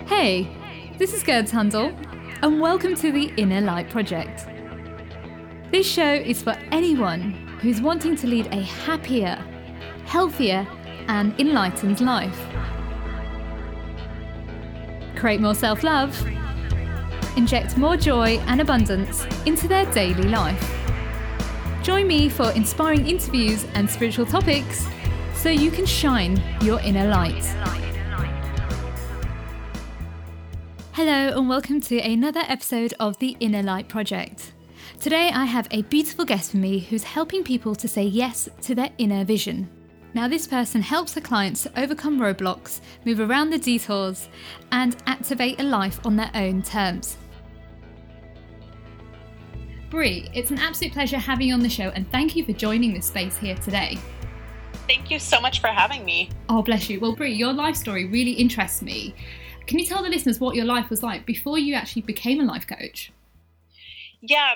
Hey, this is Gerd Handel, and welcome to the Inner Light Project. This show is for anyone who's wanting to lead a happier, healthier, and enlightened life. Create more self love, inject more joy and abundance into their daily life. Join me for inspiring interviews and spiritual topics so you can shine your inner light. Hello, and welcome to another episode of the Inner Light Project. Today, I have a beautiful guest for me who's helping people to say yes to their inner vision. Now, this person helps her clients to overcome roadblocks, move around the detours, and activate a life on their own terms. Brie, it's an absolute pleasure having you on the show, and thank you for joining this space here today. Thank you so much for having me. Oh, bless you. Well, Brie, your life story really interests me. Can you tell the listeners what your life was like before you actually became a life coach? Yeah,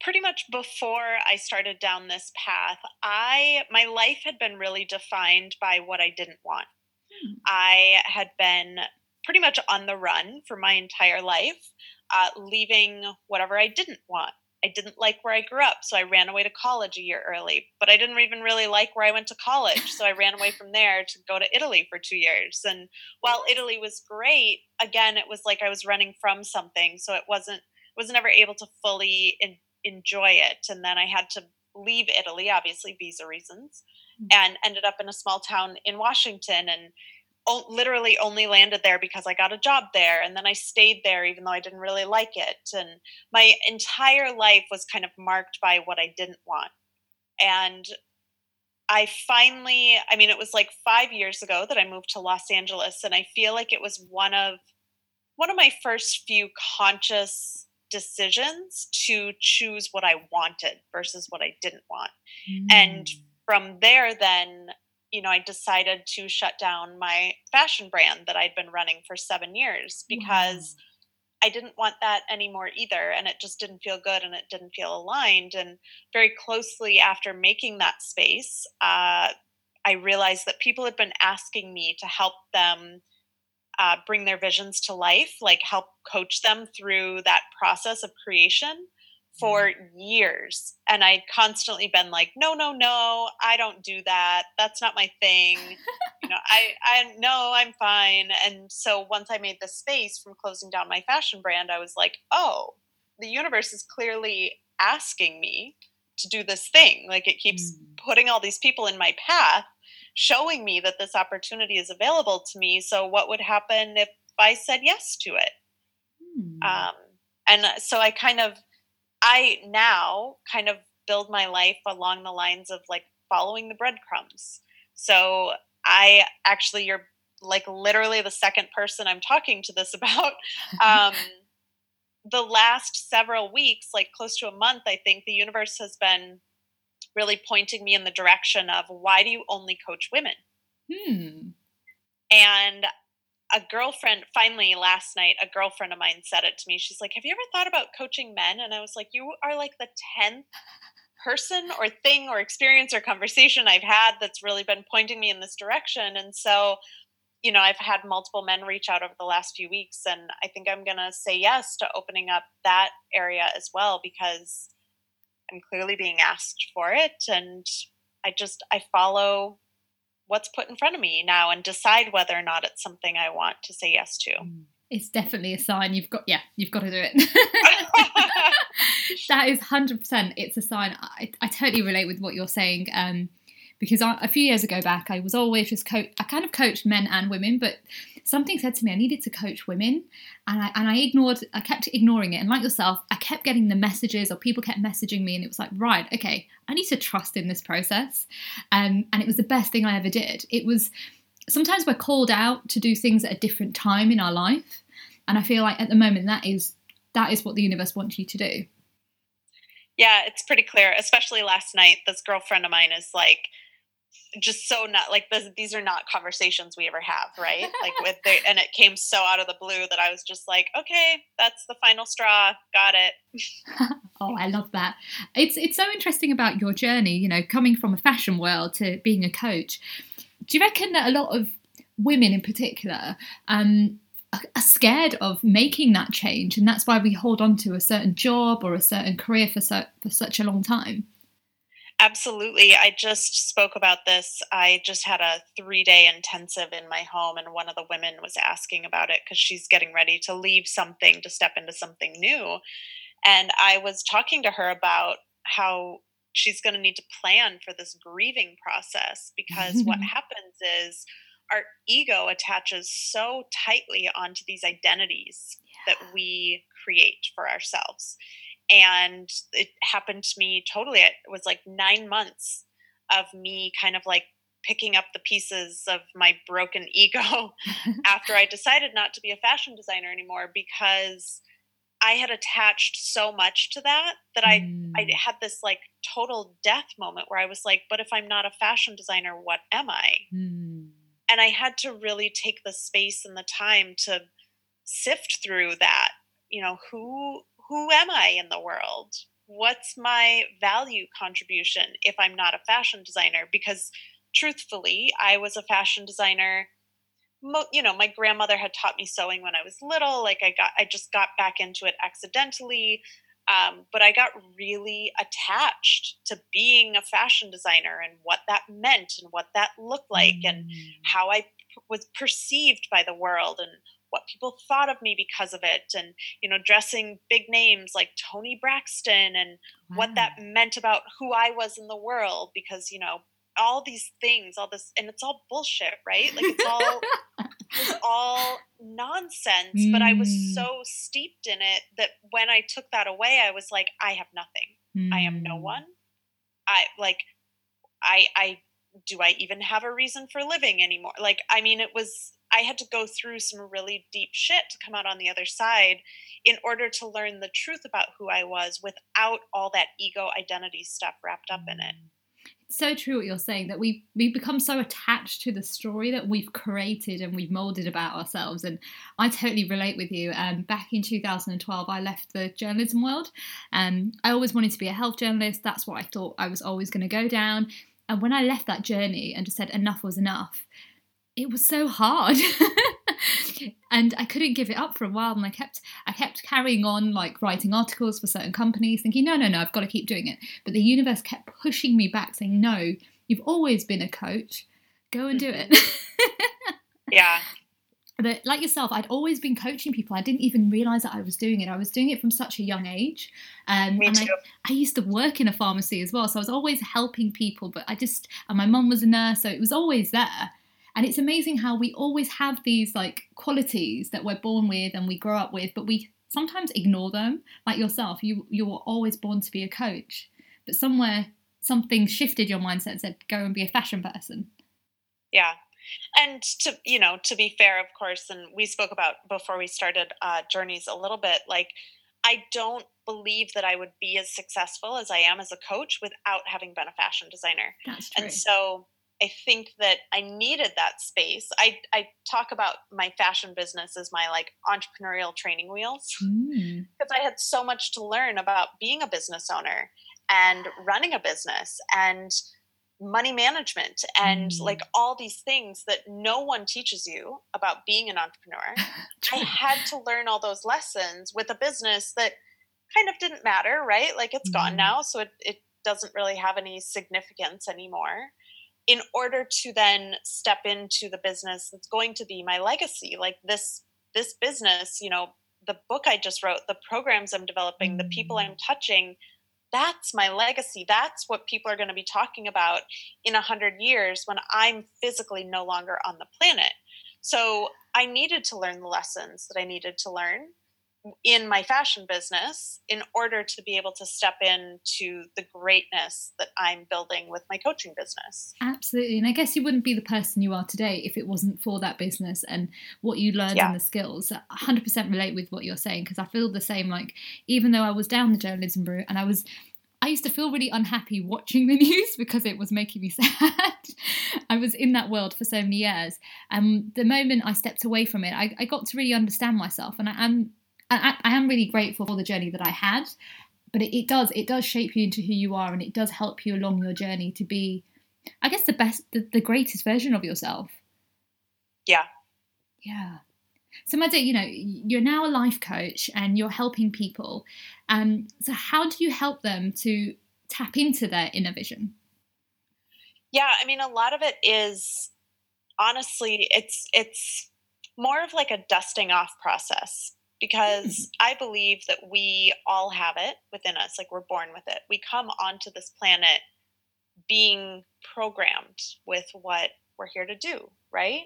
pretty much before I started down this path, I my life had been really defined by what I didn't want. Hmm. I had been pretty much on the run for my entire life, uh, leaving whatever I didn't want. I didn't like where I grew up, so I ran away to college a year early. But I didn't even really like where I went to college, so I ran away from there to go to Italy for two years. And while Italy was great, again, it was like I was running from something, so it wasn't was never able to fully in, enjoy it. And then I had to leave Italy, obviously visa reasons, mm. and ended up in a small town in Washington and literally only landed there because I got a job there and then I stayed there even though I didn't really like it and my entire life was kind of marked by what I didn't want and I finally I mean it was like 5 years ago that I moved to Los Angeles and I feel like it was one of one of my first few conscious decisions to choose what I wanted versus what I didn't want mm. and from there then you know, I decided to shut down my fashion brand that I'd been running for seven years because wow. I didn't want that anymore either. And it just didn't feel good and it didn't feel aligned. And very closely after making that space, uh, I realized that people had been asking me to help them uh, bring their visions to life, like help coach them through that process of creation for years. And i'd constantly been like no no no i don't do that. That's not my thing. You know i i know i'm fine. And so once i made the space from closing down my fashion brand i was like oh the universe is clearly asking me to do this thing. Like it keeps mm. putting all these people in my path showing me that this opportunity is available to me. So what would happen if i said yes to it? Mm. um, and so i kind of I now kind of build my life along the lines of like following the breadcrumbs. So I actually, you're like literally the second person I'm talking to this about. Um, the last several weeks, like close to a month, I think the universe has been really pointing me in the direction of why do you only coach women? Hmm. And a girlfriend finally last night a girlfriend of mine said it to me. She's like have you ever thought about coaching men? And i was like you are like the 10th person or thing or experience or conversation i've had that's really been pointing me in this direction. And so you know i've had multiple men reach out over the last few weeks and i think i'm going to say yes to opening up that area as well because i'm clearly being asked for it and i just i follow what's put in front of me now and decide whether or not it's something I want to say yes to. Mm. It's definitely a sign you've got, yeah, you've got to do it. that is 100%. It's a sign. I, I totally relate with what you're saying. Um, because I, a few years ago back, I was always just coach. I kind of coached men and women, but something said to me I needed to coach women, and I and I ignored. I kept ignoring it, and like yourself, I kept getting the messages, or people kept messaging me, and it was like, right, okay, I need to trust in this process, um, and it was the best thing I ever did. It was sometimes we're called out to do things at a different time in our life, and I feel like at the moment that is that is what the universe wants you to do. Yeah, it's pretty clear. Especially last night, this girlfriend of mine is like just so not like this, these are not conversations we ever have right? Like with the and it came so out of the blue that i was just like okay that's the final straw got it. Oh i love that. It's it's so interesting about your journey you know coming from a fashion world to being a coach. Do you reckon that a lot of women in particular um are, are scared of making that change, and that's why we hold on to a certain job or a certain career for so, for such a long time. Absolutely. I just spoke about this. I just had a three day intensive in my home, and one of the women was asking about it because she's getting ready to leave something to step into something new. And I was talking to her about how she's going to need to plan for this grieving process because what happens is our ego attaches so tightly onto these identities yeah. that we create for ourselves and it happened to me totally it was like nine months of me kind of like picking up the pieces of my broken ego after i decided not to be a fashion designer anymore because i had attached so much to that that i mm. i had this like total death moment where i was like but if i'm not a fashion designer what am i mm. and i had to really take the space and the time to sift through that you know who who am I in the world? What's my value contribution if I'm not a fashion designer? Because truthfully, I was a fashion designer. You know, my grandmother had taught me sewing when I was little. Like I got, I just got back into it accidentally. Um, but I got really attached to being a fashion designer and what that meant and what that looked like mm. and how I was perceived by the world and what people thought of me because of it and you know dressing big names like Toni Braxton and wow. what that meant about who i was in the world because you know all these things all this and it's all bullshit right like it's all it's all nonsense mm. but i was mm. so steeped in it that when i took that away i was like i have nothing mm. i am no mm. one i like i i do i even have a reason for living anymore like i mean it was I had to go through some really deep shit to come out on the other side in order to learn the truth about who I was without all that ego identity stuff wrapped up in it. It's so true what you're saying that we we become so attached to the story that we've created and we've molded about ourselves. And I totally relate with you. Um, back in 2012, I left the journalism world. Um, I always wanted to be a health journalist. That's what I thought I was always going to go down. And when I left that journey and just said enough was enough, it was so hard. And i couldn't give it up for a while and i kept i kept carrying on like writing articles for certain companies thinking no no no i've got to keep doing it. But the universe kept pushing me back saying no you've always been a coach. Go and do it. Mm-hmm. Yeah but like yourself i'd always been coaching people i didn't even realize that i was doing it i was doing it from such a young age um, Me and too. I, I used to work in a pharmacy as well so i was always helping people but i just and my mum was a nurse so it was always there and it's amazing how we always have these like qualities that we're born with and we grow up with, but we sometimes ignore them. Like yourself, you you were always born to be a coach, but somewhere something shifted your mindset and said, go and be a fashion person. Yeah. And to you know, to be fair, of course, and we spoke about before we started uh, journeys a little bit. Like, I don't believe that I would be as successful as I am as a coach without having been a fashion designer. That's true. And so I think that I needed that space. I, I talk about my fashion business as my like entrepreneurial training wheels because mm. I had so much to learn about being a business owner and running a business and money management and mm. like all these things that no one teaches you about being an entrepreneur. I had to learn all those lessons with a business that kind of didn't matter, right? Like it's mm. gone now, so it, it doesn't really have any significance anymore in order to then step into the business that's going to be my legacy like this this business you know the book i just wrote the programs i'm developing the people i'm mm. touching that's my legacy. That's what people are going to be talking about in a hundred years when i'm physically no longer on the planet. So i needed to learn the lessons that i needed to learn in my fashion business in order to be able to step into the greatness that I'm building with my coaching business. Absolutely. And I guess you wouldn't be the person you are today if it wasn't for that business and what you learned yeah. and the skills. 100% relate with what you're saying because I feel the same. Like, even though I was down the journalism route and I was I used to feel really unhappy watching the news because it was making me sad. I was in that world for so many years. And the moment I stepped away from it, I, I got to really understand myself. And I am I, I am really grateful for the journey that I had, but it, it does it does shape you into who you are, and it does help you along your journey to be, I guess, the best, the, the greatest version of yourself. Yeah. Yeah. So, Maddy, you know, you're now a life coach and you're helping people. Um, so, how do you help them to tap into their inner vision? Yeah, I mean, a lot of it is honestly, it's it's more of like a dusting off process because. I believe that we all have it within us, like we're born with it. We come onto this planet being programmed with what we're here to do, right?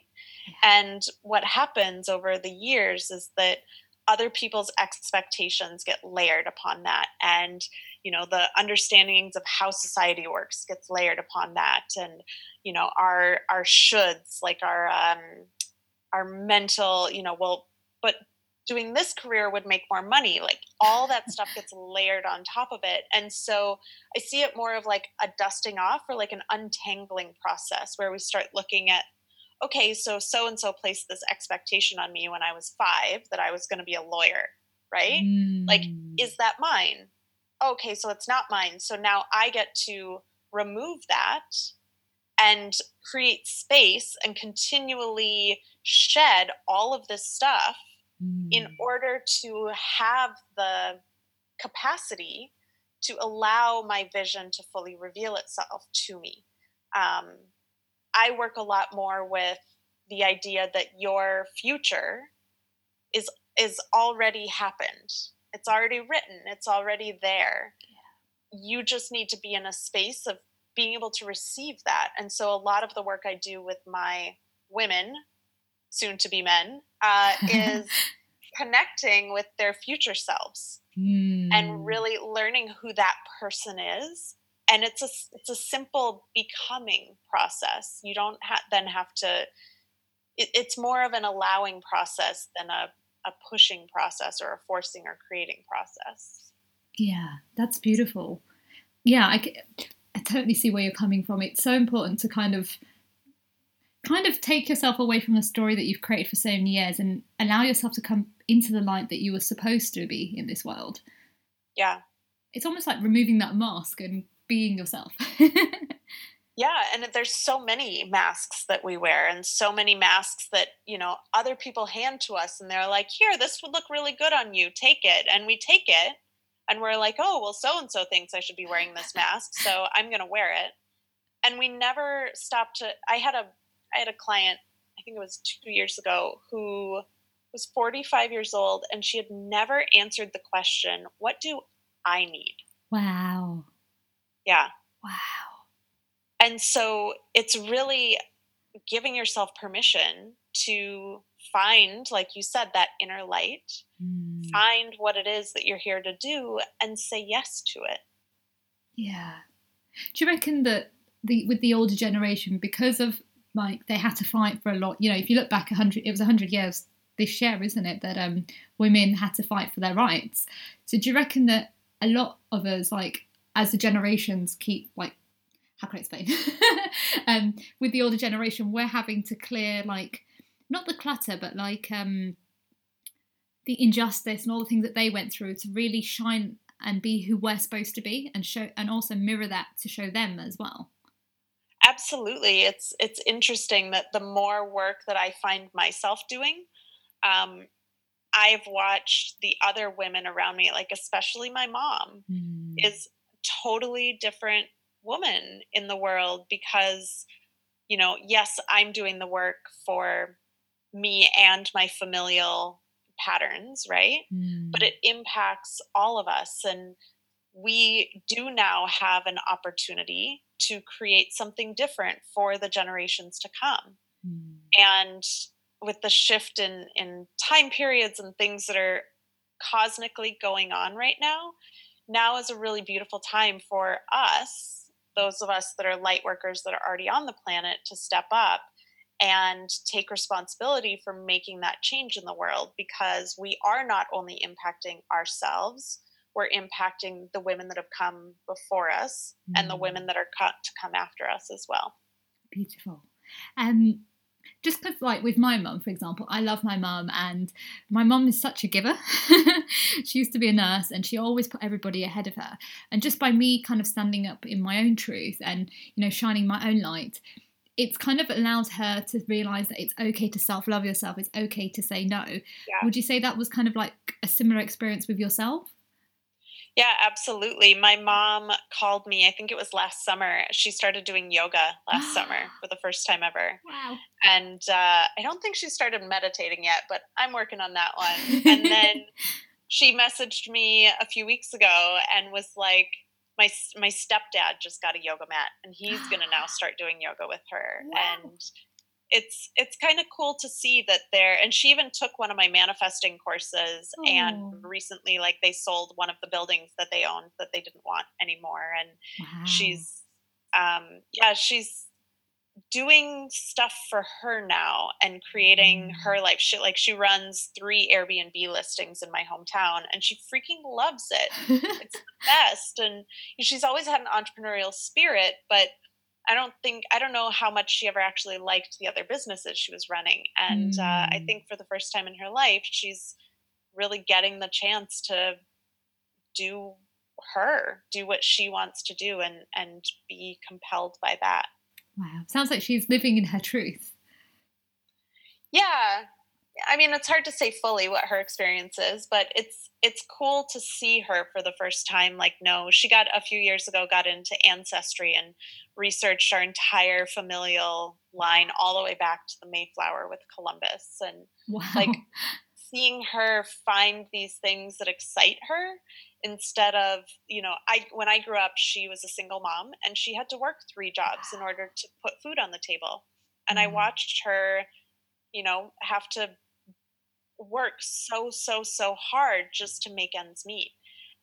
And what happens over the years is that other people's expectations get layered upon that and you know the understandings of how society works gets layered upon that and you know our our shoulds like our um our mental you know well but doing this career would make more money like all that stuff gets layered on top of it. And so i see it more of like a dusting off or like an untangling process where we start looking at okay so so and so placed this expectation on me when i was 5 that i was going to be a lawyer right? Mm. like is that mine? Okay so it's not mine. So now i get to remove that and create space and continually shed all of this stuff mm. in order to have the capacity to allow my vision to fully reveal itself to me. Um, I work a lot more with the idea that your future is is already happened. It's already written. It's already there. Yeah. You just need to be in a space of being able to receive that. And so a lot of the work I do with my women, soon to be men, uh, is connecting with their future selves mm. and hmm. really learning who that person is and it's a it's a simple becoming process you don't ha- then have to it, it's more of an allowing process than a, a pushing process or a forcing or creating process yeah that's beautiful yeah I, I totally see where you're coming from it's so important to kind of kind of take yourself away from the story that you've created for so many years and allow yourself to come into the light that you were supposed to be in this world. Yeah. It's almost like removing that mask and being yourself. yeah, and there's so many masks that we wear and so many masks that, you know, other people hand to us and they're like, "Here, this would look really good on you. Take it." And we take it and we're like, "Oh, well so and so thinks I should be wearing this mask, so I'm going to wear it." And we never stop to I had a I had a client, I think it was 2 years ago, who was 45 years old and she had never answered the question, What do I need? Wow. Yeah. Wow. And so it's really giving yourself permission to find, like you said, that inner light, mm. find what it is that you're here to do, and say yes to it. Yeah. Do you reckon that the with the older generation, because of like they had to fight for a lot, you know, if you look back a hundred, it was a hundred years this year, isn't it, that um, women had to fight for their rights. So do you reckon that a lot of us, like as the generations keep like how can I explain? um, with the older generation, we're having to clear like not the clutter, but like um, the injustice and all the things that they went through to really shine and be who we're supposed to be, and show and also mirror that to show them as well. Absolutely, it's it's interesting that the more work that I find myself doing, um, I've watched the other women around me, like especially my mom, mm. is totally different woman in the world because, you know, yes, I'm doing the work for me and my familial patterns, right? Mm. But it impacts all of us. And we do now have an opportunity to create something different for the generations to come. Mm. And with the shift in in time periods and things that are cosmically going on right now now is a really beautiful time for us those of us that are light workers that are already on the planet to step up and take responsibility for making that change in the world because we are not only impacting ourselves we're impacting the women that have come before us mm. and the women mm. that are cut to come after us as well beautiful um just because like with my mum for example i love my mum and my mum is such a giver she used to be a nurse and she always put everybody ahead of her and just by me kind of standing up in my own truth and you know shining my own light it's kind of allowed her to realize that it's okay to self love yourself. It's okay to say no. Yeah. Would you say that was kind of like a similar experience with yourself? Yeah, absolutely. My mom called me, I think it was last summer. She started doing yoga last summer for the first time ever. Wow. And uh, I don't think she started meditating yet, but I'm working on that one. And then she messaged me a few weeks ago and was like, my my stepdad just got a yoga mat and he's going to now start doing yoga with her Wow. and it's it's kind of cool to see that they're and she even took one of my manifesting courses Oh. and recently like they sold one of the buildings that they owned that they didn't want anymore and Wow. she's um yeah she's doing stuff for her now and creating Mm. her life she like she runs three airbnb listings in my hometown and she freaking loves it it's the best and she's always had an entrepreneurial spirit but i don't think i don't know how much she ever actually liked the other businesses she was running and uh, i Mm. think for the first time in her life she's really getting the chance to do her do what she wants to do and and be compelled by that wow. Sounds like she's living in her truth. yeah i mean it's hard to say fully what her experience is but it's it's cool to see her for the first time like no she got a few years ago got into ancestry and researched our entire familial line all the way back to the mayflower with columbus and Wow. Like, seeing her find these things that excite her instead of you know i when i grew up she was a single mom and she had to work three jobs in order to put food on the table and i Mm. watched her you know have to work so so so hard just to make ends meet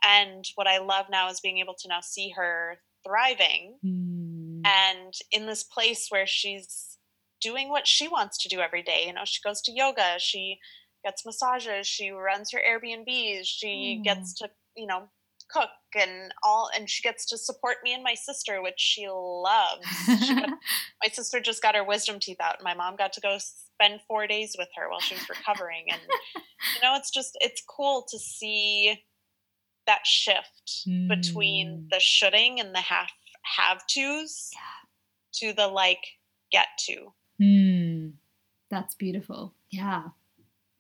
and what i love now is being able to now see her thriving Mm. and in this place where she's doing what she wants to do every day you know she goes to yoga she gets massages she runs her airbnbs she Mm. gets to you know cook and all and she gets to support me and my sister which she loves she got, my sister just got her wisdom teeth out and my mom got to go spend four days with her while she was recovering and you know it's just it's cool to see that shift between Mm. the shoulding and the have have tos to the like get to Hmm. That's beautiful. Yeah.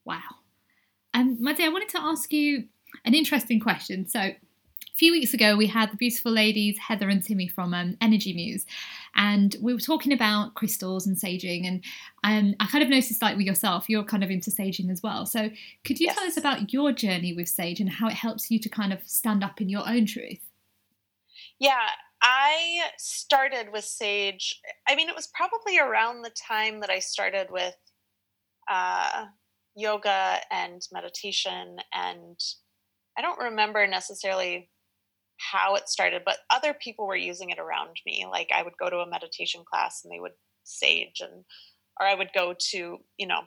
Wow. And Maddie, I wanted to ask you an interesting question. So, a few weeks ago, we had the beautiful ladies Heather and Timmi from um, Energy Muse, and we were talking about crystals and saging. And um, I kind of noticed, like with yourself, you're kind of into saging as well. So, could you tell us about your journey with sage and how it helps you to kind of stand up in your own truth? yeah i started with sage i mean it was probably around the time that i started with uh, yoga and meditation and i don't remember necessarily how it started but other people were using it around me. Like i would go to a meditation class and they would sage and or i would go to you know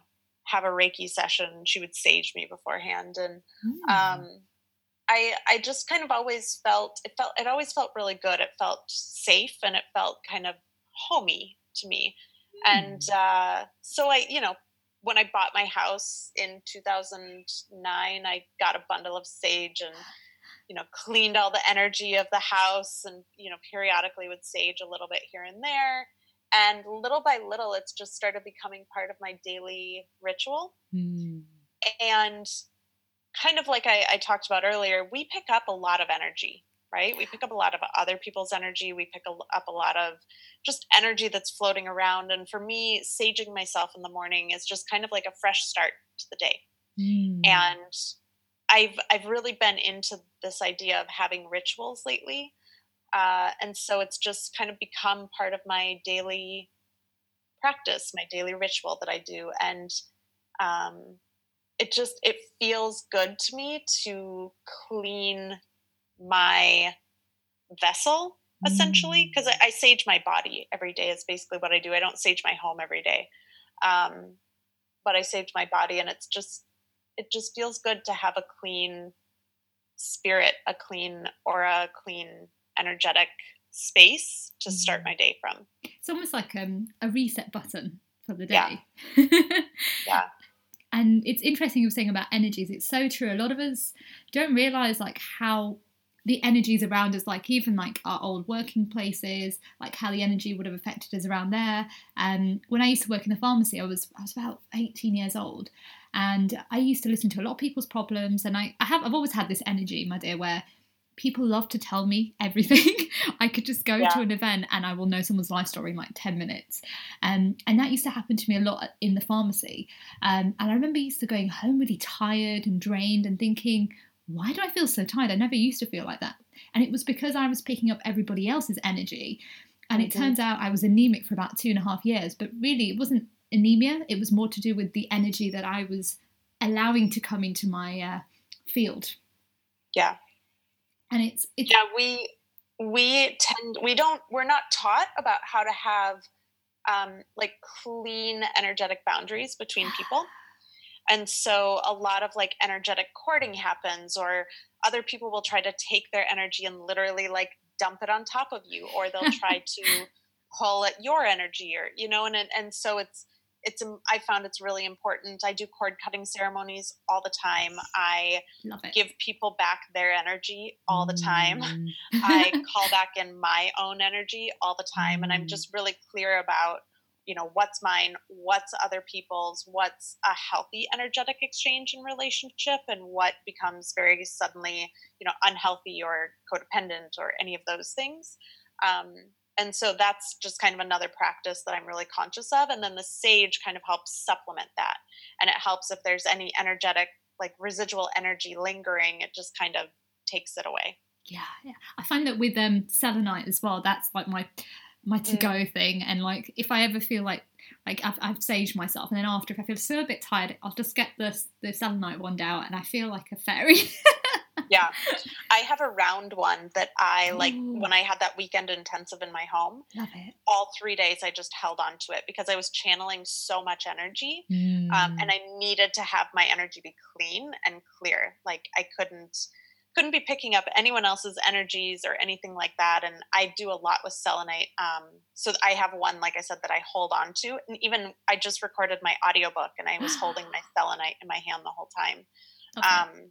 have a reiki session she would sage me beforehand. And Hmm. um i i just kind of always felt it felt it always felt really good. It felt safe and it felt kind of homey to me. And uh so i you know when i bought my house in 2009 i got a bundle of sage and you know cleaned all the energy of the house and you know periodically would sage a little bit here and there and little by little it's just started becoming part of my daily ritual Hmm. and kind of like I, I talked about earlier, we pick up a lot of energy, right? We pick up a lot of other people's energy. We pick a- up a lot of just energy that's floating around. And for me, saging myself in the morning is just kind of like a fresh start to the day. Hmm. And I've I've really been into this idea of having rituals lately, uh, and so it's just kind of become part of my daily practice, my daily ritual that I do, and um, it just it feels good to me to clean my vessel essentially because I, I sage my body every day is basically what i do. I don't sage my home every day um, but i sage my body and it's just it just feels good to have a clean spirit a clean aura a clean energetic space to start Mm. my day from It's almost like um, a reset button for the day. Yeah. And it's interesting you were saying about energies. It's so true. A lot of us don't realize like how the energies around us, like even like our old working places, like how the energy would have affected us around there. Um, when I used to work in the pharmacy, I was I was about 18 years old, and I used to listen to a lot of people's problems, and I, I have I've always had this energy, my dear, where people love to tell me everything. I could just go yeah. to an event and I will know someone's life story in like 10 minutes. Um, and that used to happen to me a lot in the pharmacy. Um, and I remember used to going home really tired and drained and thinking, why do I feel so tired? I never used to feel like that. And it was because I was picking up everybody else's energy. And it turns out I was anemic for about two and a half years, but really it wasn't anemia. It was more to do with the energy that I was allowing to come into my uh, field. Yeah. And it's, it's yeah, we we tend we don't we're not taught about how to have um, like clean energetic boundaries between people and so a lot of like energetic courting happens, or other people will try to take their energy and literally like dump it on top of you, or they'll try to pull at your energy, or you know, and and so it's it's um, I found it's really important. I do cord cutting ceremonies all the time. I give people back their energy all the time. Mm. I call back in my own energy all the time, and I'm mm. just really clear about you know what's mine what's other people's what's a healthy energetic exchange in relationship and what becomes very suddenly you know unhealthy or codependent or any of those things um, and so that's just kind of another practice that i'm really conscious of and then the sage kind of helps supplement that and it helps if there's any energetic like residual energy lingering it just kind of takes it away yeah, yeah. I find that with um selenite as well, that's like my my to go mm. thing. And like, if I ever feel like like I've, I've saged myself, and then after, if I feel so a bit tired, I'll just get the the selenite wand out, and I feel like a fairy. yeah, I have a round one that I like. Ooh. When I had that weekend intensive in my home, love it. All three days, I just held on to it because I was channeling so much energy, mm. um, and I needed to have my energy be clean and clear. Like I couldn't couldn't be picking up anyone else's energies or anything like that. And I do a lot with selenite. Um, so I have one, like I said, that I hold on to. And even I just recorded my audiobook and I was holding my selenite in my hand the whole time. Okay. Um,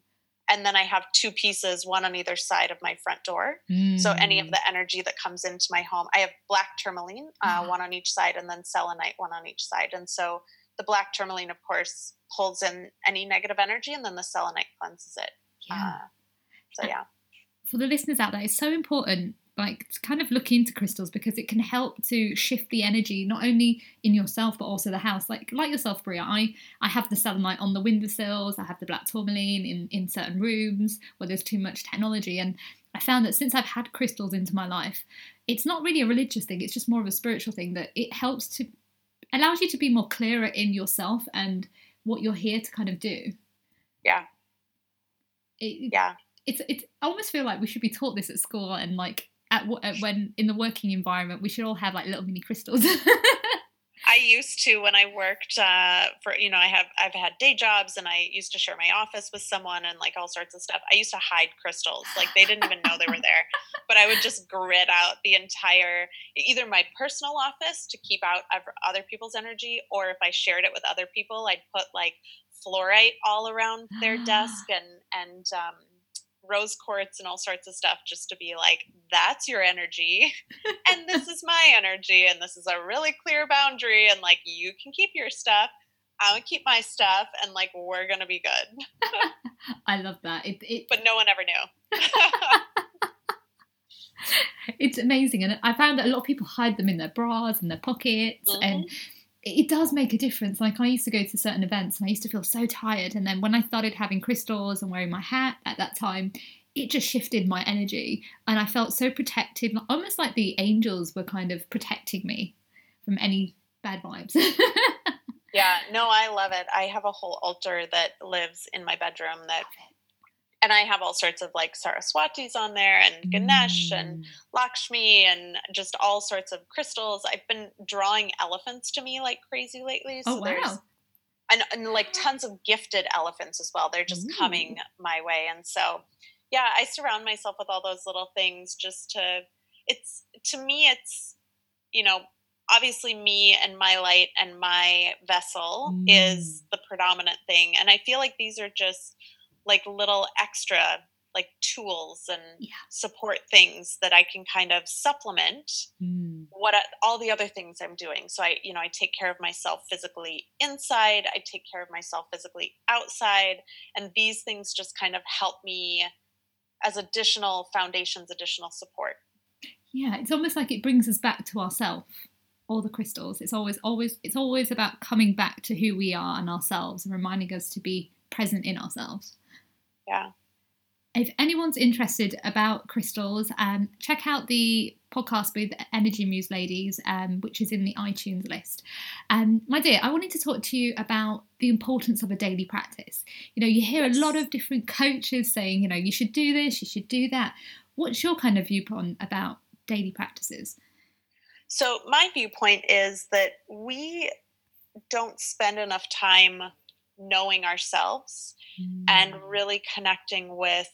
and then I have two pieces, one on either side of my front door. Mm. So any of mm. the energy that comes into my home, I have black tourmaline, uh, mm. one on each side, and then selenite, one on each side. And so the black tourmaline, of course, pulls in any negative energy, and then the selenite cleanses it. Yeah. Uh, so yeah. For the listeners out there, it's so important like to kind of look into crystals because it can help to shift the energy not only in yourself but also the house. Like like yourself Bria I I have the selenite on the windowsills I have the black tourmaline in in certain rooms where there's too much technology. And I found that since I've had crystals into my life it's not really a religious thing it's just more of a spiritual thing that it helps to allows you to be more clearer in yourself and what you're here to kind of do. Yeah. It, yeah. it's it's I almost feel like we should be taught this at school and like at, at when in the working environment we should all have like little mini crystals. I used to when I worked uh, for you know I have I've had day jobs and I used to share my office with someone and like all sorts of stuff. I used to hide crystals like they didn't even know they were there, but I would just grid out the entire either my personal office to keep out other people's energy, or if I shared it with other people, I'd put like fluorite all around their desk and and um, rose quartz and all sorts of stuff just to be like, that's your energy. and this is my energy. And this is a really clear boundary. And like, you can keep your stuff. I'm gonna keep my stuff, and like we're gonna be good. I love that. It, it... But no one ever knew. it's amazing, and I found that a lot of people hide them in their bras and their pockets, mm-hmm. and it does make a difference. Like I used to go to certain events and I used to feel so tired. And then when I started having crystals and wearing my hat at that time, it just shifted my energy. And I felt so protected, almost like the angels were kind of protecting me from any bad vibes. yeah, no, I love it. I have a whole altar that lives in my bedroom that and I have all sorts of like Saraswatis on there and Ganesh mm. and Lakshmi and just all sorts of crystals. I've been drawing elephants to me like crazy lately. So oh, wow. there's and, and, like tons of gifted elephants as well. They're just Ooh. coming my way. And so yeah, I surround myself with all those little things just to it's to me it's you know obviously me and my light and my vessel mm. is the predominant thing and i feel like these are just like little extra like tools and Yeah. support things that I can kind of supplement Mm. what I, all the other things I'm doing. So I, you know, I take care of myself physically inside, I take care of myself physically outside, and these things just kind of help me as additional foundations, additional support. Yeah, it's almost like it brings us back to ourselves. All the crystals. It's always, always, it's always about coming back to who we are and ourselves, and reminding us to be present in ourselves. Yeah. If anyone's interested about crystals, um, check out the podcast with Energy Muse Ladies, um, which is in the iTunes list. Um, my dear, I wanted to talk to you about the importance of a daily practice. You know, you hear Yes. a lot of different coaches saying, you know, you should do this, you should do that. What's your kind of viewpoint about daily practices? So my viewpoint is that we don't spend enough time knowing ourselves and Mm. really connecting with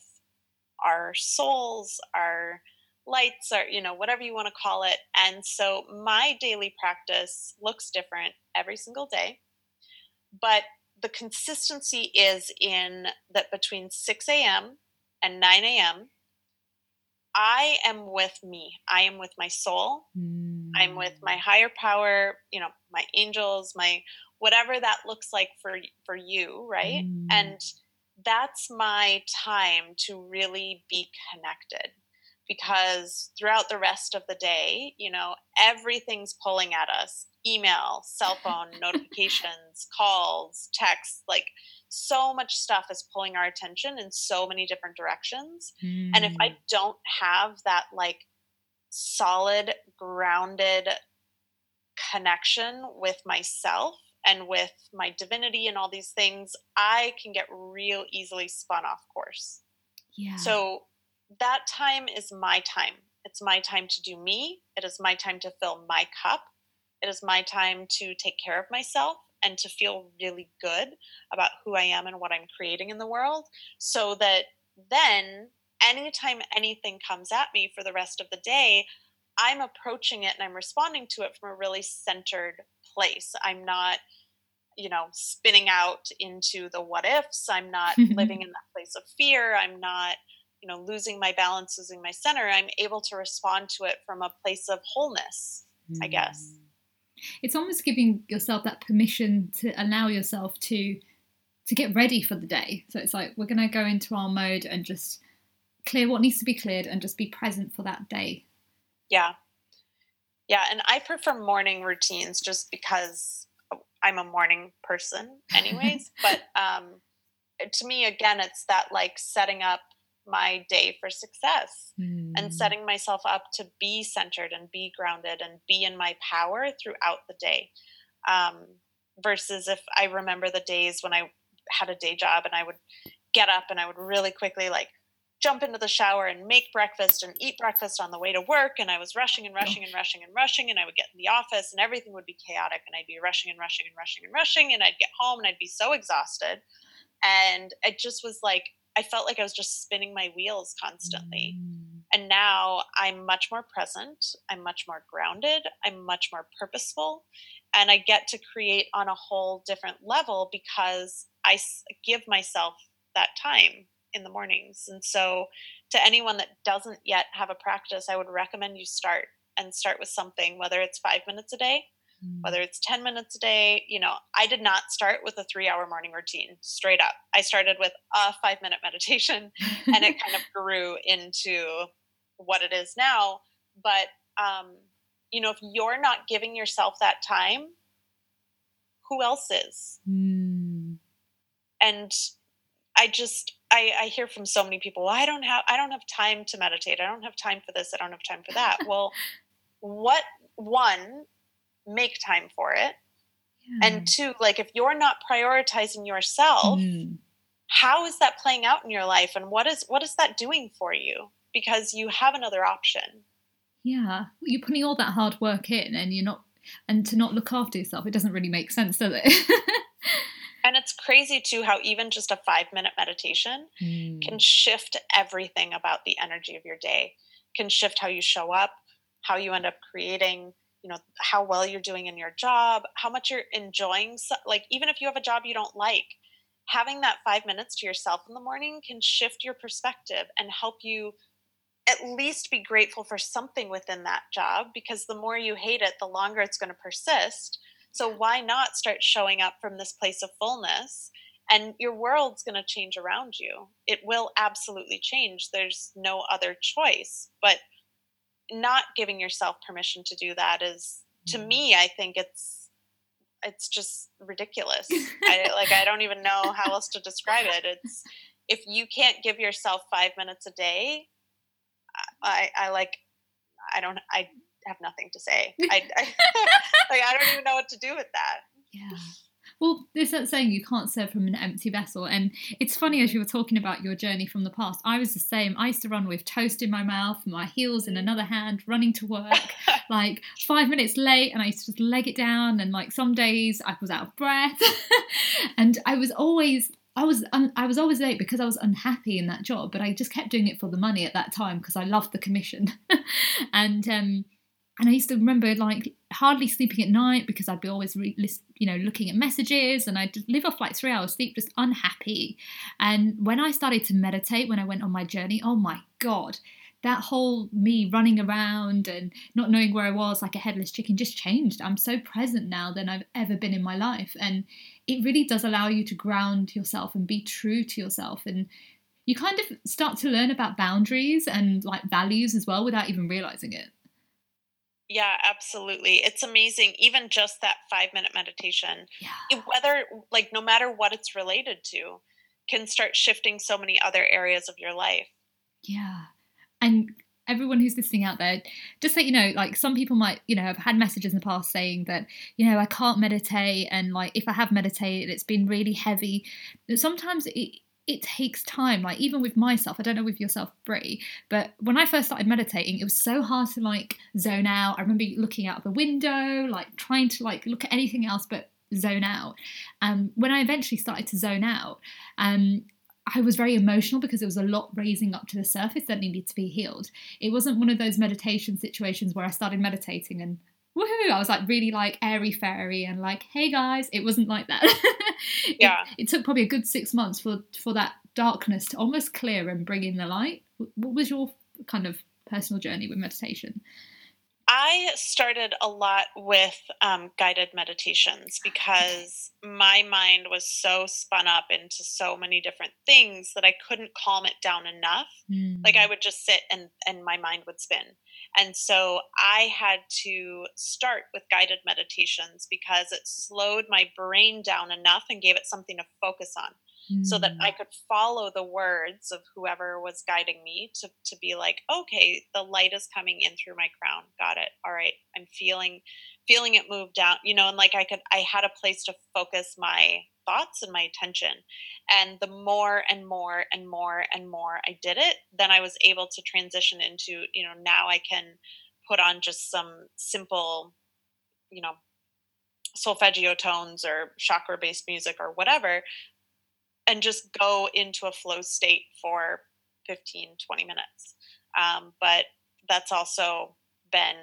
our souls, our lights, or you know, whatever you want to call it. And so my daily practice looks different every single day, but the consistency is in that between 6 a.m. and 9 a.m. I am with me. I am with my soul. I'm with my Mm. higher power, you know, my angels, my whatever that looks like for for you, right? Mm. And that's my time to really be connected because throughout the rest of the day, you know, everything's pulling at us. Email, cell phone, notifications, calls, texts, like so much stuff is pulling our attention in so many different directions. And if I Mm. don't have that like solid, grounded connection with myself and with my divinity and all these things, I can get real easily spun off course. yeah. So that time is my time. It's my time to do me. It is my time to fill my cup. It is my time to take care of myself and to feel really good about who I am and what I'm creating in the world so that then anytime anything comes at me for the rest of the day, I'm approaching it and I'm responding to it from a really centered place. I'm not, you know, spinning out into the what ifs. I'm not living in that place of fear. I'm not, you know, losing my balance, losing my center. I'm able to respond to it from a place of wholeness. I guess. Mm. It's almost giving yourself that permission to allow yourself to to get ready for the day. So it's like we're going to go into our mode and just clear what needs to be cleared and just be present for that day. Yeah. Yeah. And I prefer morning routines just because I'm a morning person, anyways. but um, to me, again, it's that like setting up my day for success Mm. and setting myself up to be centered and be grounded and be in my power throughout the day. Um, versus if I remember the days when I had a day job and I would get up and I would really quickly like jump into the shower and make breakfast and eat breakfast on the way to work and I was rushing and rushing and rushing and rushing and I would get in the office and everything would be chaotic and I'd be rushing and rushing and rushing and rushing and I'd get home and I'd be so exhausted and it just was like I felt like I was just spinning my wheels constantly. Mm. And now I'm much more present. I'm much more grounded. I'm much more purposeful. And I get to create on a whole different level because I give myself that time in the mornings. And so, to anyone that doesn't yet have a practice, I would recommend you start and start with something, whether it's five minutes a day, Mm. whether it's 10 minutes a day. You know, I did not start with a three hour morning routine straight up. I started with a five minute meditation and it kind of grew into what it is now. But um, you know, if you're not giving yourself that time, who else is? Mm. And I just I, I hear from so many people, well, I don't have I don't have time to meditate. I don't have time for this. I don't have time for that. well, what one make time for it, Yeah. and two, like if you're not prioritizing yourself, Mm. how is that playing out in your life and what is what is that doing for you because you have another option Yeah, you're putting all that hard work in, and you're not, and to not look after yourself, it doesn't really make sense, does it? and it's crazy too how even just a 5 minute meditation Mm. can shift everything about the energy of your day can shift how you show up how you end up creating you know how well you're doing in your job how much you're enjoying like even if you have a job you don't like having that five minutes to yourself in the morning can shift your perspective and help you at least be grateful for something within that job because the more you hate it, the longer it's going to persist. So, why not start showing up from this place of fullness? And your world's going to change around you. It will absolutely change. There's no other choice. But not giving yourself permission to do that is, to mm. me, I think it's it's just ridiculous. I like I don't even know how else to describe it. It's if you can't give yourself five minutes a day, I, I like I don't I have nothing to say. I, I like I don't even know what to do with that. Yeah. Well, there's that saying you can't serve from an empty vessel. And it's funny as you were talking about your journey from the past. I was the same. I used to run with toast in my mouth, my heels in another hand, running to work, like five minutes late, and I used to just leg it down. And like some days I was out of breath. and I was always I was un- I was always late because I was unhappy in that job, but I just kept doing it for the money at that time because I loved the commission. and um, and I used to remember like hardly sleeping at night because I'd be always re- you know looking at messages and I'd live off like three hours sleep, just unhappy. And when I started to meditate, when I went on my journey, oh my god, that whole me running around and not knowing where I was like a headless chicken just changed. I'm so present now than I've ever been in my life. And it really does allow you to ground yourself and be true to yourself. And you kind of start to learn about boundaries and like values as well without even realizing it. Yeah, absolutely. It's amazing. Even just that five minute meditation, yeah. whether, like, no matter what it's related to, can start shifting so many other areas of your life. Yeah and everyone who's listening out there, just so you know, like some people might, you know, have had messages in the past saying that, you know, I can't meditate, and like if I have meditated, it's been really heavy. Sometimes it it takes time. Like even with myself, I don't know with yourself, Bri, but when I first started meditating, it was so hard to like zone out. I remember looking out the window, like trying to like look at anything else but zone out. Um, when I eventually started to zone out, um, I was very emotional because there was a lot raising up to the surface that needed to be healed. It wasn't one of those meditation situations where I started meditating and woohoo, I was like really like airy fairy and like, hey guys, it wasn't like that. yeah. It, took probably a good six months for for that darkness to almost clear and bring in the light. What was your kind of personal journey with meditation? I started a lot with um, guided meditations because my mind was so spun up into so many different things that I couldn't calm it down enough. Mm. Like I hmm. would just sit and and my mind would spin. And so I had to start with guided meditations because it slowed my brain down enough and gave it something to focus on so that I mm. could follow the words of whoever was guiding me to, to be like, okay, the light is coming in through my crown. Got it. All right. I'm feeling feeling it move down, you know, and like I could I had a place to focus my thoughts and my attention. And the more and more and more and more I did it, then I was able to transition into, you know, now I can put on just some simple, you know, solfeggio tones or chakra based music or whatever and just go into a flow state for 15 20 minutes. Um, but that's also been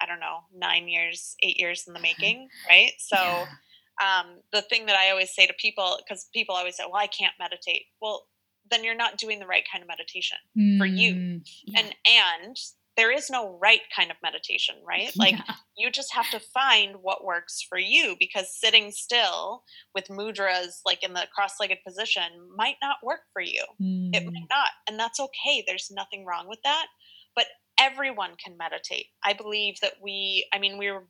i don't know nine years eight years in the making right? So yeah. um, the thing that i always say to people because people always say well i can't meditate. Well then you're not doing the right kind of meditation mm, for you. Mm, yeah. and and there is no right kind of meditation, right? Like yeah. you just have to find what works for you because sitting still with mudras like in the cross-legged position might not work for you. Mm. It might mm. not, and that's okay. There's nothing wrong with that. But everyone can meditate. I believe that we I mean we were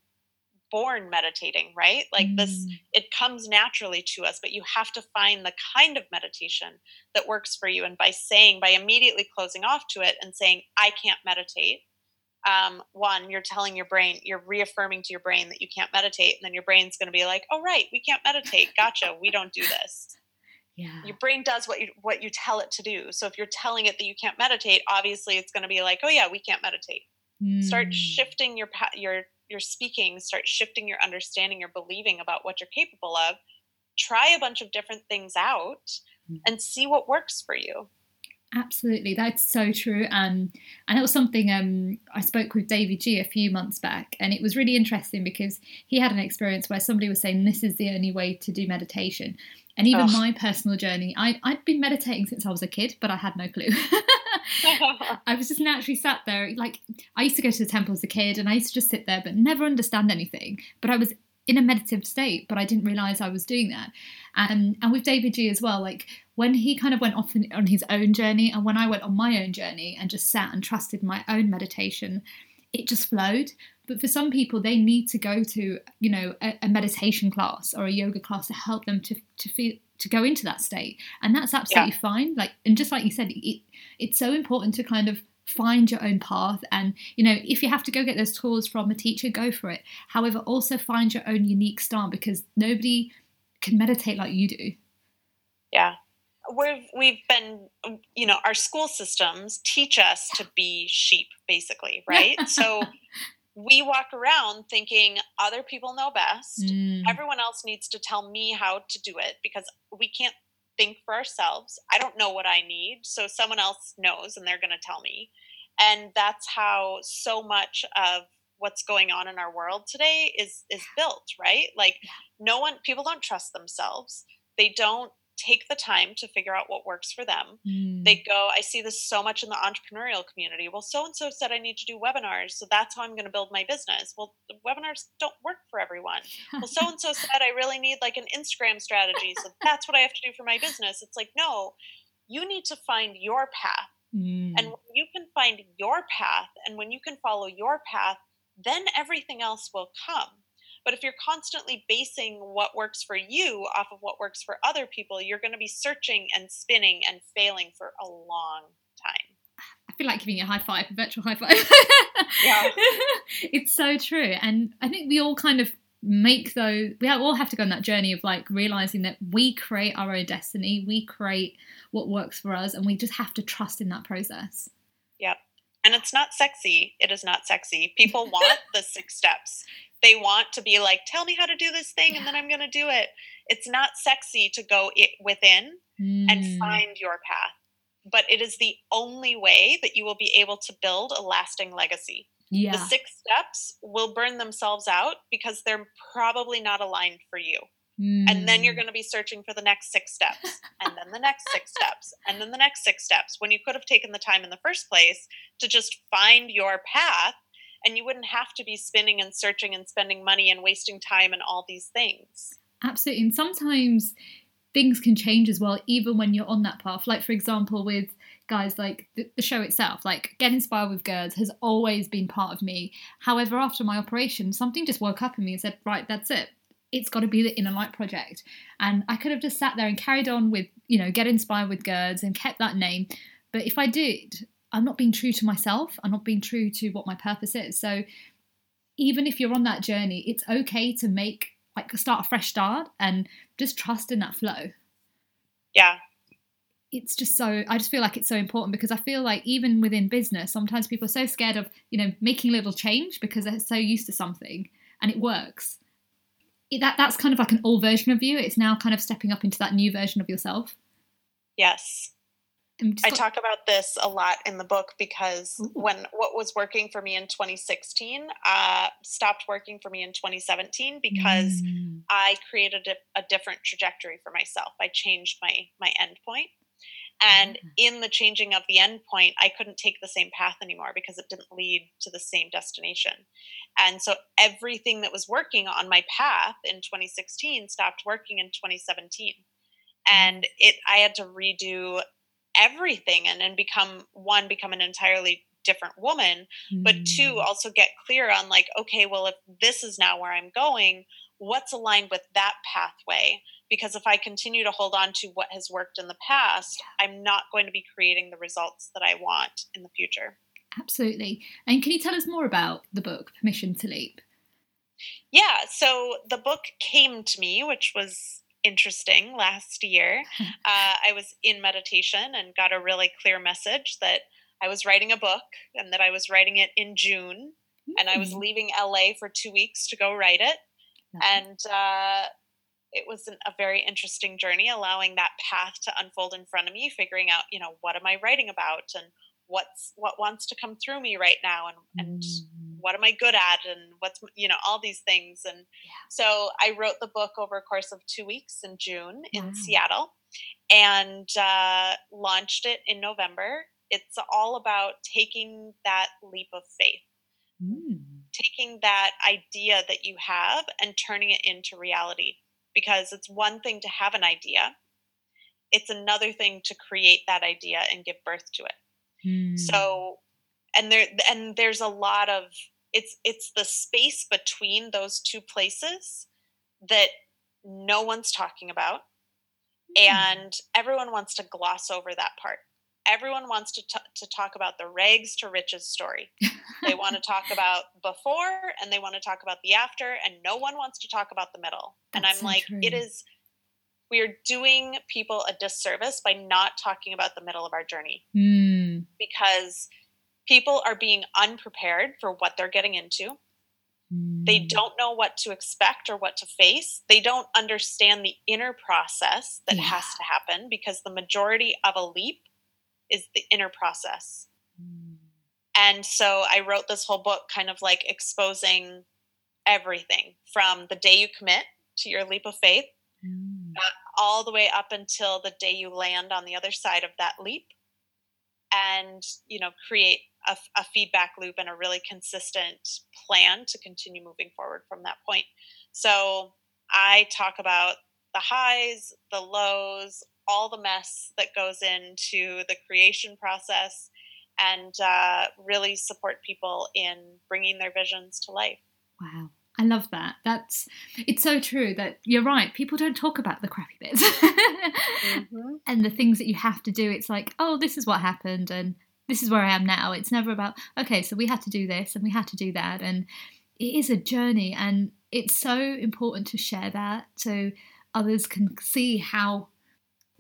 born meditating, right? Like mm. this, it comes naturally to us, but you have to find the kind of meditation that works for you. And by saying, by immediately closing off to it and saying, I can't meditate, um, one, you're telling your brain, you're reaffirming to your brain that you can't meditate. And then your brain's going to be like, oh, right, we can't meditate. Gotcha. We don't do this. Yeah. Your brain does what you what you tell it to do. So if you're telling it that you can't meditate, obviously it's going to be like, oh yeah, we can't meditate. Mm. Start shifting your your your speaking, start shifting your understanding, your believing about what you're capable of. Try a bunch of different things out mm. and see what works for you. Absolutely, that's so true. Um, and it was something um, I spoke with David G a few months back, and it was really interesting because he had an experience where somebody was saying this is the only way to do meditation, And even my personal journey, I, I'd been meditating since I was a kid, but I had no clue. I was just naturally sat there. Like, I used to go to the temple as a kid and I used to just sit there, but never understand anything. But I was in a meditative state, but I didn't realize I was doing that. And and with David G as well, like when he kind of went off on his own journey, and when I went on my own journey and just sat and trusted my own meditation, it just flowed. But for some people, they need to go to you know a, a meditation class or a yoga class to help them to to feel to go into that state, and that's absolutely yeah. fine. Like and just like you said, it, it's so important to kind of find your own path. And you know if you have to go get those tools from a teacher go for it. However also find your own unique style because nobody can meditate like you do. Yeah. We've we've been you know our school systems teach us to be sheep basically right? So we walk around thinking other people know best mm. everyone else needs to tell me how to do it because we can't think for ourselves. I don't know what I need, so someone else knows and they're going to tell me. And that's how so much of what's going on in our world today is is built, right? Like no one people don't trust themselves. They don't take the time to figure out what works for them. Mm. They go, I see this so much in the entrepreneurial community. Well, so and so said I need to do webinars, so that's how I'm going to build my business. Well, webinars don't work for everyone. well, so and so said I really need like an Instagram strategy, so that's what I have to do for my business. It's like, no, you need to find your path. Mm. And when you can find your path and when you can follow your path, then everything else will come. But if you're constantly basing what works for you off of what works for other people, you're going to be searching and spinning and failing for a long time. I feel like giving you a high five, a virtual high five. yeah. it's so true. And I think we all kind of make those, we all have to go on that journey of like realizing that we create our own destiny, we create what works for us, and we just have to trust in that process. Yep. And it's not sexy. It is not sexy. People want the six steps they want to be like tell me how to do this thing yeah. and then i'm going to do it it's not sexy to go it within mm. and find your path but it is the only way that you will be able to build a lasting legacy yeah. the six steps will burn themselves out because they're probably not aligned for you mm. and then you're mm. going to be searching for the next six steps and then the next six steps and then the next six steps when you could have taken the time in the first place to just find your path and you wouldn't have to be spinning and searching and spending money and wasting time and all these things. Absolutely. And sometimes things can change as well, even when you're on that path. Like, for example, with guys like the, the show itself, like Get Inspired with Girds has always been part of me. However, after my operation, something just woke up in me and said, right, that's it. It's got to be the Inner Light Project. And I could have just sat there and carried on with, you know, Get Inspired with Girds and kept that name. But if I did, I'm not being true to myself. I'm not being true to what my purpose is. So even if you're on that journey, it's okay to make like start a fresh start and just trust in that flow. Yeah. It's just so I just feel like it's so important because I feel like even within business, sometimes people are so scared of, you know, making a little change because they're so used to something and it works. It, that that's kind of like an old version of you. It's now kind of stepping up into that new version of yourself. Yes. I talk about this a lot in the book because Ooh. when what was working for me in 2016 uh, stopped working for me in 2017 because mm. I created a, a, different trajectory for myself. I changed my my endpoint, point, and mm. in the changing of the endpoint, I couldn't take the same path anymore because it didn't lead to the same destination. And so everything that was working on my path in 2016 stopped working in 2017 mm. and it i had to redo everything and then become one become an entirely different woman mm. but two mm. also get clear on like okay well if this is now where i'm going what's aligned with that pathway because if i continue to hold on to what has worked in the past i'm not going to be creating the results that i want in the future absolutely and can you tell us more about the book permission to leap yeah so the book came to me which was interesting last year. Uh, I was in meditation and got a really clear message that I was writing a book and that I was writing it in June. Mm-hmm. And I was mm. leaving LA for two weeks to go write it. And uh, it was an, a very interesting journey, allowing that path to unfold in front of me, figuring out, you know, what am I writing about and what's what wants to come through me right now and, and mm-hmm. What am I good at and what's you know all these things and yeah. so I wrote the book over a course of two weeks in June in wow. Seattle and uh, launched it in November. It's all about taking that leap of faith, mm. taking that idea that you have and turning it into reality. Because it's one thing to have an idea, it's another thing to create that idea and give birth to it. Mm. So, and there and there's a lot of it's it's the space between those two places that no one's talking about Mm. and everyone wants to gloss over that part everyone wants to, t- to talk about the rags to riches story they want to talk about before and they want to talk about the after and no one wants to talk about the middle That's and i'm so like true. it is we are doing people a disservice by not talking about the middle of our journey mm. because people are being unprepared for what they're getting into they mm. don't know what to expect or what to face. They don't understand the inner process that yeah. has to happen because the majority of a leap is the inner process. Mm. And so I wrote this whole book kind of like exposing everything from the day you commit to your leap of faith mm. uh, all the way up until the day you land on the other side of that leap and you know create a, a, feedback loop and a really consistent plan to continue moving forward from that point. So I talk about the highs, the lows, all the mess that goes into the creation process, and uh, really support people in bringing their visions to life. Wow. I love that. That's it's so true that you're right. People don't talk about the crappy bits mm-hmm. and the things that you have to do. It's like, oh, this is what happened, and this is where I am now. It's never about, okay, so we had to do this and we had to do that. And it is a journey. And it's so important to share that so others can see how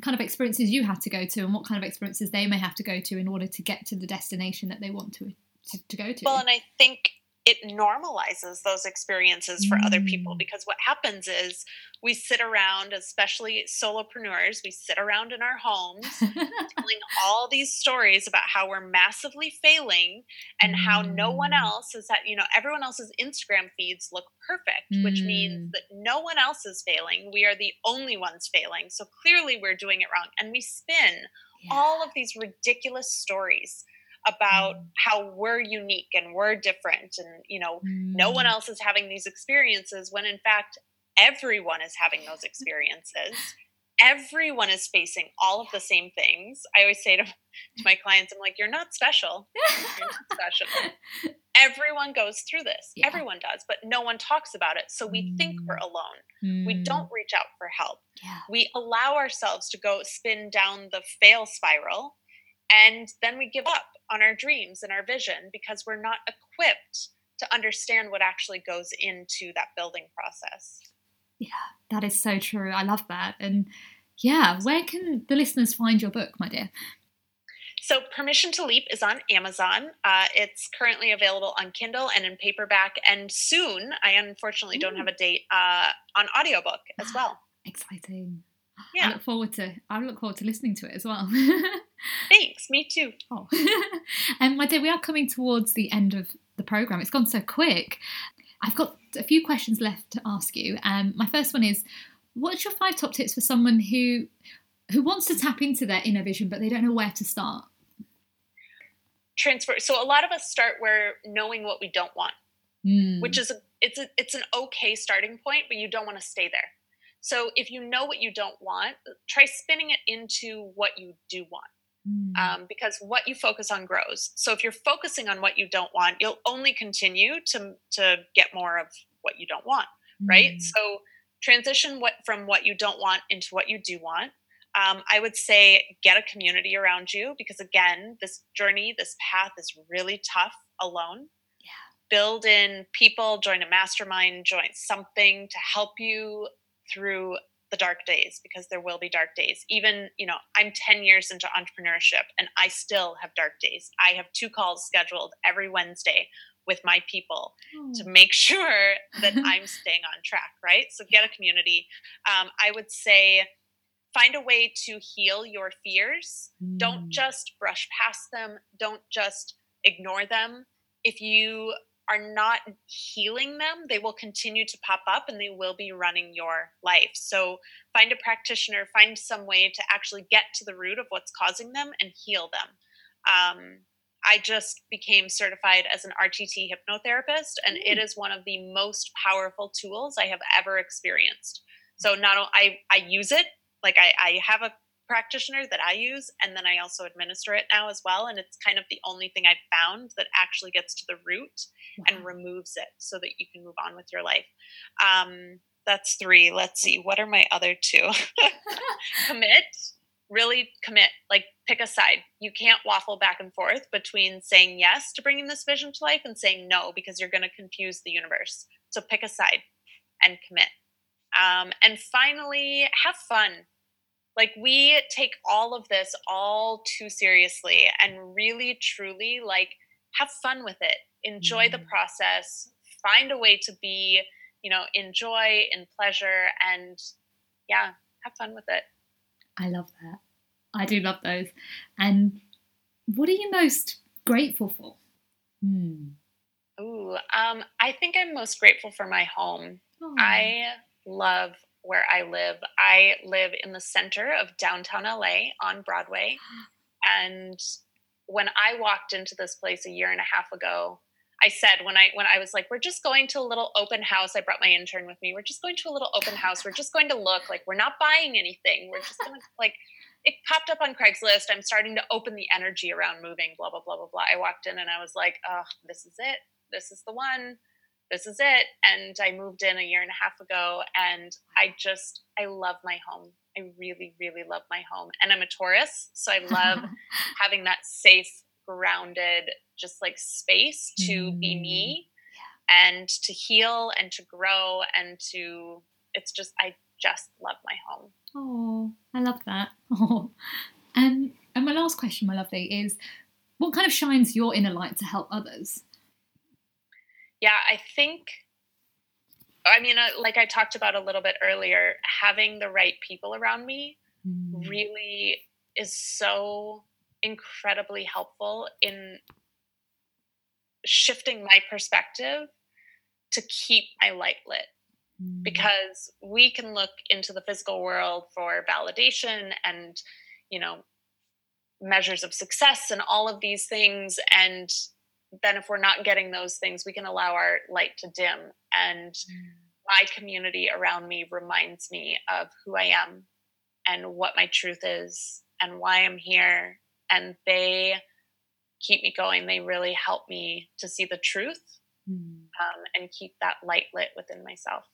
kind of experiences you had to go to and what kind of experiences they may have to go to in order to get to the destination that they want to, to, to go to. Well, and I think it normalizes those experiences for other people mm. because what happens is we sit around especially solopreneurs we sit around in our homes telling all these stories about how we're massively failing and how no one mm. else is that you know everyone else's instagram feeds look perfect mm. which means mm. that no one else is failing we are the only ones failing so clearly we're doing it wrong and we spin yeah. all of these ridiculous stories about mm. how we're unique and we're different and you know mm. no one mm. else is having these experiences when in fact everyone is having those experiences everyone is facing all of the same things i always say to, to my clients i'm like you're not special you're not special everyone goes through this yeah. everyone does but no one talks about it so we mm. think we're mm. alone mm. we don't reach out for help yeah. we allow ourselves to go spin down the fail spiral and then we give up on our dreams and our vision because we're not equipped to understand what actually goes into that building process. Yeah, that is so true. I love that. And yeah, where can the listeners find your book, my dear? So, Permission to Leap is on Amazon. Uh, it's currently available on Kindle and in paperback, and soon, I unfortunately don't have a date, uh, on audiobook as well. Exciting. Yeah. I look forward to I look forward to listening to it as well. Thanks, me too. Oh. and my dear, we are coming towards the end of the program. It's gone so quick. I've got a few questions left to ask you. Um, my first one is, what's your five top tips for someone who who wants to tap into their inner vision but they don't know where to start? Transfer. So a lot of us start where knowing what we don't want, mm. which is a, it's a, it's an okay starting point, but you don't want to stay there. So if you know what you don't want, try spinning it into what you do want. Mm. Um, because what you focus on grows. So if you're focusing on what you don't want, you'll only continue to to get more of what you don't want, mm. right? So transition what from what you don't want into what you do want. Um, I would say get a community around you because again, this journey, this path is really tough alone. Yeah. Build in people, join a mastermind, join something to help you through the dark days because there will be dark days. Even, you know, I'm 10 years into entrepreneurship and I still have dark days. I have two calls scheduled every Wednesday with my people oh. to make sure that I'm staying on track, right? So get a community. Um, I would say find a way to heal your fears. Mm. Don't just brush past them, don't just ignore them. If you are not healing them, they will continue to pop up and they will be running your life. So find a practitioner, find some way to actually get to the root of what's causing them and heal them. Um, I just became certified as an RTT hypnotherapist, and mm. it is one of the most powerful tools I have ever experienced. So not only I, I use it, like I, I have a practitioner that I use, and then I also administer it now as well. And it's kind of the only thing I've found that actually gets to the root wow. and removes it so that you can move on with your life. Um, that's three. Let's see. What are my other two? commit. Really commit. Like pick a side. You can't waffle back and forth between saying yes to bringing this vision to life and saying no because you're going to confuse the universe. So pick a side and commit. Um, and finally, have fun like we take all of this all too seriously and really truly like have fun with it enjoy mm. the process find a way to be you know enjoy in pleasure and yeah have fun with it i love that i do love those and what are you most grateful for hmm. Ooh, um, I think I'm most grateful for my home. Oh. I love where I live. I live in the center of downtown LA on Broadway. And when I walked into this place a year and a half ago, I said when I when I was like, we're just going to a little open house. I brought my intern with me. We're just going to a little open house. We're just going to look like we're not buying anything. We're just gonna like it popped up on Craigslist. I'm starting to open the energy around moving, blah, blah, blah, blah, blah. I walked in and I was like, oh, this is it. This is the one this is it. And I moved in a year and a half ago and I just, I love my home. I really, really love my home. And I'm a Taurus. So I love having that safe, grounded, just like space to mm. be me and to heal and to grow and to, it's just, I just love my home. Oh, I love that. Oh. Um, and my last question, my lovely, is what kind of shines your inner light to help others? Yeah, I think, I mean, uh, like I talked about a little bit earlier, having the right people around me mm. really is so incredibly helpful in shifting my perspective to keep my light lit mm. because we can look into the physical world for validation and you know measures of success and all of these things and then if we're not getting those things we can allow our light to dim. And mm. my community around me reminds me of who i am and what my truth is and why i'm here. And they keep me going. They really help me to see the truth mm. um, and keep that light lit within myself.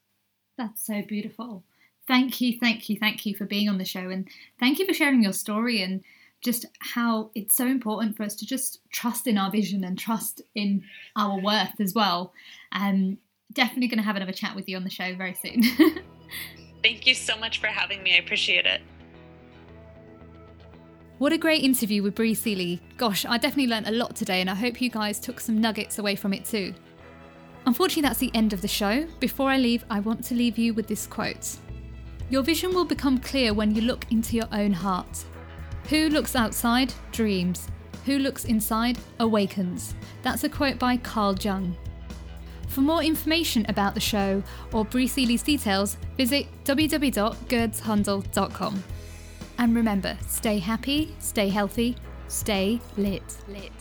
That's so beautiful. Thank you thank you thank you for being on the show. And thank you for sharing your story. And just how it's so important for us to just trust in our vision and trust in our worth as well. Um, definitely going to have another chat with you on the show very soon. Thank you so much for having me. I appreciate it. What a great interview with Bri Seeley. Gosh, I definitely learned a lot today, and I hope you guys took some nuggets away from it too. Unfortunately, that's the end of the show. Before I leave, I want to leave you with this quote Your vision will become clear when you look into your own heart. Who looks outside dreams. Who looks inside awakens. That's a quote by Carl Jung. For more information about the show or Bri Seeley's details, visit www.gerdshundel.com. And remember, stay happy, stay healthy, stay lit. Lit.